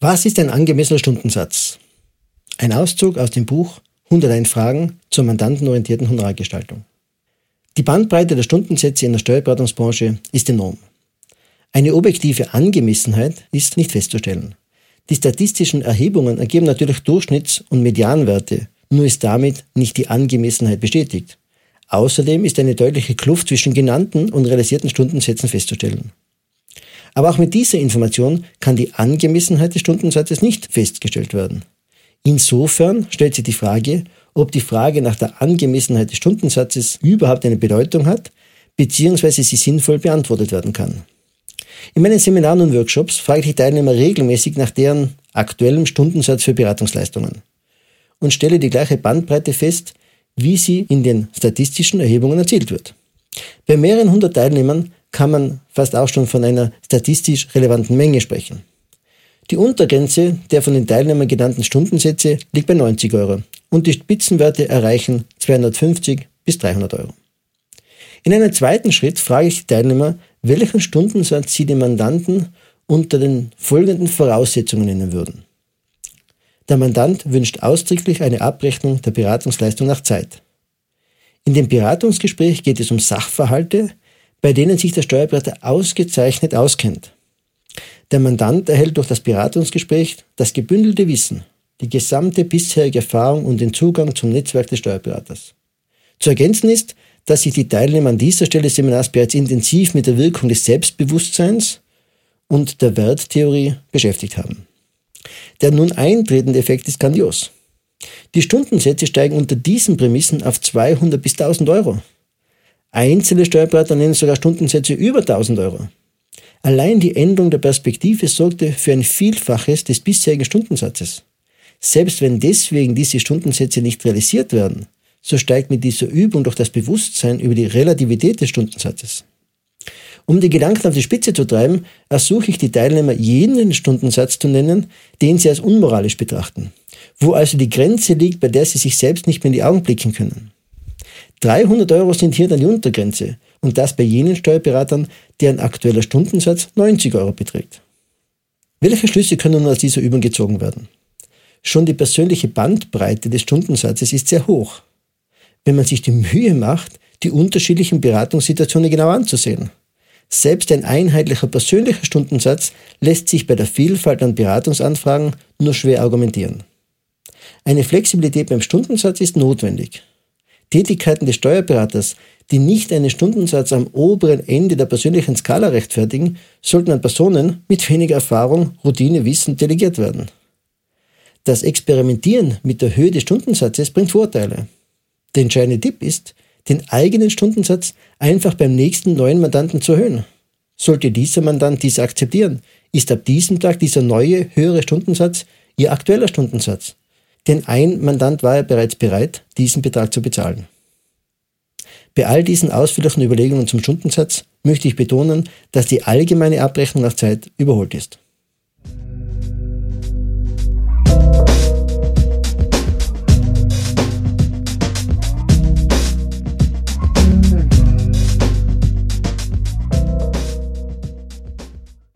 Was ist ein angemessener Stundensatz? Ein Auszug aus dem Buch 101 Fragen zur mandantenorientierten Honorargestaltung. Die Bandbreite der Stundensätze in der Steuerberatungsbranche ist enorm. Eine objektive Angemessenheit ist nicht festzustellen. Die statistischen Erhebungen ergeben natürlich Durchschnitts- und Medianwerte, nur ist damit nicht die Angemessenheit bestätigt. Außerdem ist eine deutliche Kluft zwischen genannten und realisierten Stundensätzen festzustellen. Aber auch mit dieser Information kann die Angemessenheit des Stundensatzes nicht festgestellt werden. Insofern stellt sich die Frage, ob die Frage nach der Angemessenheit des Stundensatzes überhaupt eine Bedeutung hat, beziehungsweise sie sinnvoll beantwortet werden kann. In meinen Seminaren und Workshops frage ich die Teilnehmer regelmäßig nach deren aktuellem Stundensatz für Beratungsleistungen und stelle die gleiche Bandbreite fest, wie sie in den statistischen Erhebungen erzielt wird. Bei mehreren hundert Teilnehmern kann man fast auch schon von einer statistisch relevanten Menge sprechen. Die Untergrenze der von den Teilnehmern genannten Stundensätze liegt bei 90 Euro und die Spitzenwerte erreichen 250 bis 300 Euro. In einem zweiten Schritt frage ich die Teilnehmer, welchen Stundensatz sie den Mandanten unter den folgenden Voraussetzungen nennen würden. Der Mandant wünscht ausdrücklich eine Abrechnung der Beratungsleistung nach Zeit. In dem Beratungsgespräch geht es um Sachverhalte, bei denen sich der Steuerberater ausgezeichnet auskennt. Der Mandant erhält durch das Beratungsgespräch das gebündelte Wissen, die gesamte bisherige Erfahrung und den Zugang zum Netzwerk des Steuerberaters. Zu ergänzen ist, dass sich die Teilnehmer an dieser Stelle des Seminars bereits intensiv mit der Wirkung des Selbstbewusstseins und der Werttheorie beschäftigt haben. Der nun eintretende Effekt ist grandios. Die Stundensätze steigen unter diesen Prämissen auf 200 bis 1000 Euro. Einzelne Steuerberater nennen sogar Stundensätze über 1000 Euro. Allein die Änderung der Perspektive sorgte für ein Vielfaches des bisherigen Stundensatzes. Selbst wenn deswegen diese Stundensätze nicht realisiert werden, so steigt mit dieser Übung doch das Bewusstsein über die Relativität des Stundensatzes. Um die Gedanken auf die Spitze zu treiben, ersuche ich die Teilnehmer, jenen Stundensatz zu nennen, den sie als unmoralisch betrachten, wo also die Grenze liegt, bei der sie sich selbst nicht mehr in die Augen blicken können. 300 Euro sind hier dann die Untergrenze und das bei jenen Steuerberatern, deren aktueller Stundensatz 90 Euro beträgt. Welche Schlüsse können nun aus dieser Übung gezogen werden? Schon die persönliche Bandbreite des Stundensatzes ist sehr hoch. Wenn man sich die Mühe macht, die unterschiedlichen Beratungssituationen genau anzusehen. Selbst ein einheitlicher persönlicher Stundensatz lässt sich bei der Vielfalt an Beratungsanfragen nur schwer argumentieren. Eine Flexibilität beim Stundensatz ist notwendig. Tätigkeiten des Steuerberaters, die nicht einen Stundensatz am oberen Ende der persönlichen Skala rechtfertigen, sollten an Personen mit weniger Erfahrung, Routine, Wissen delegiert werden. Das Experimentieren mit der Höhe des Stundensatzes bringt Vorteile. Der entscheidende Tipp ist, den eigenen Stundensatz einfach beim nächsten neuen Mandanten zu erhöhen. Sollte dieser Mandant dies akzeptieren, ist ab diesem Tag dieser neue, höhere Stundensatz Ihr aktueller Stundensatz. Denn ein Mandant war ja bereits bereit, diesen Betrag zu bezahlen. Bei all diesen ausführlichen Überlegungen zum Stundensatz möchte ich betonen, dass die allgemeine Abrechnung nach Zeit überholt ist.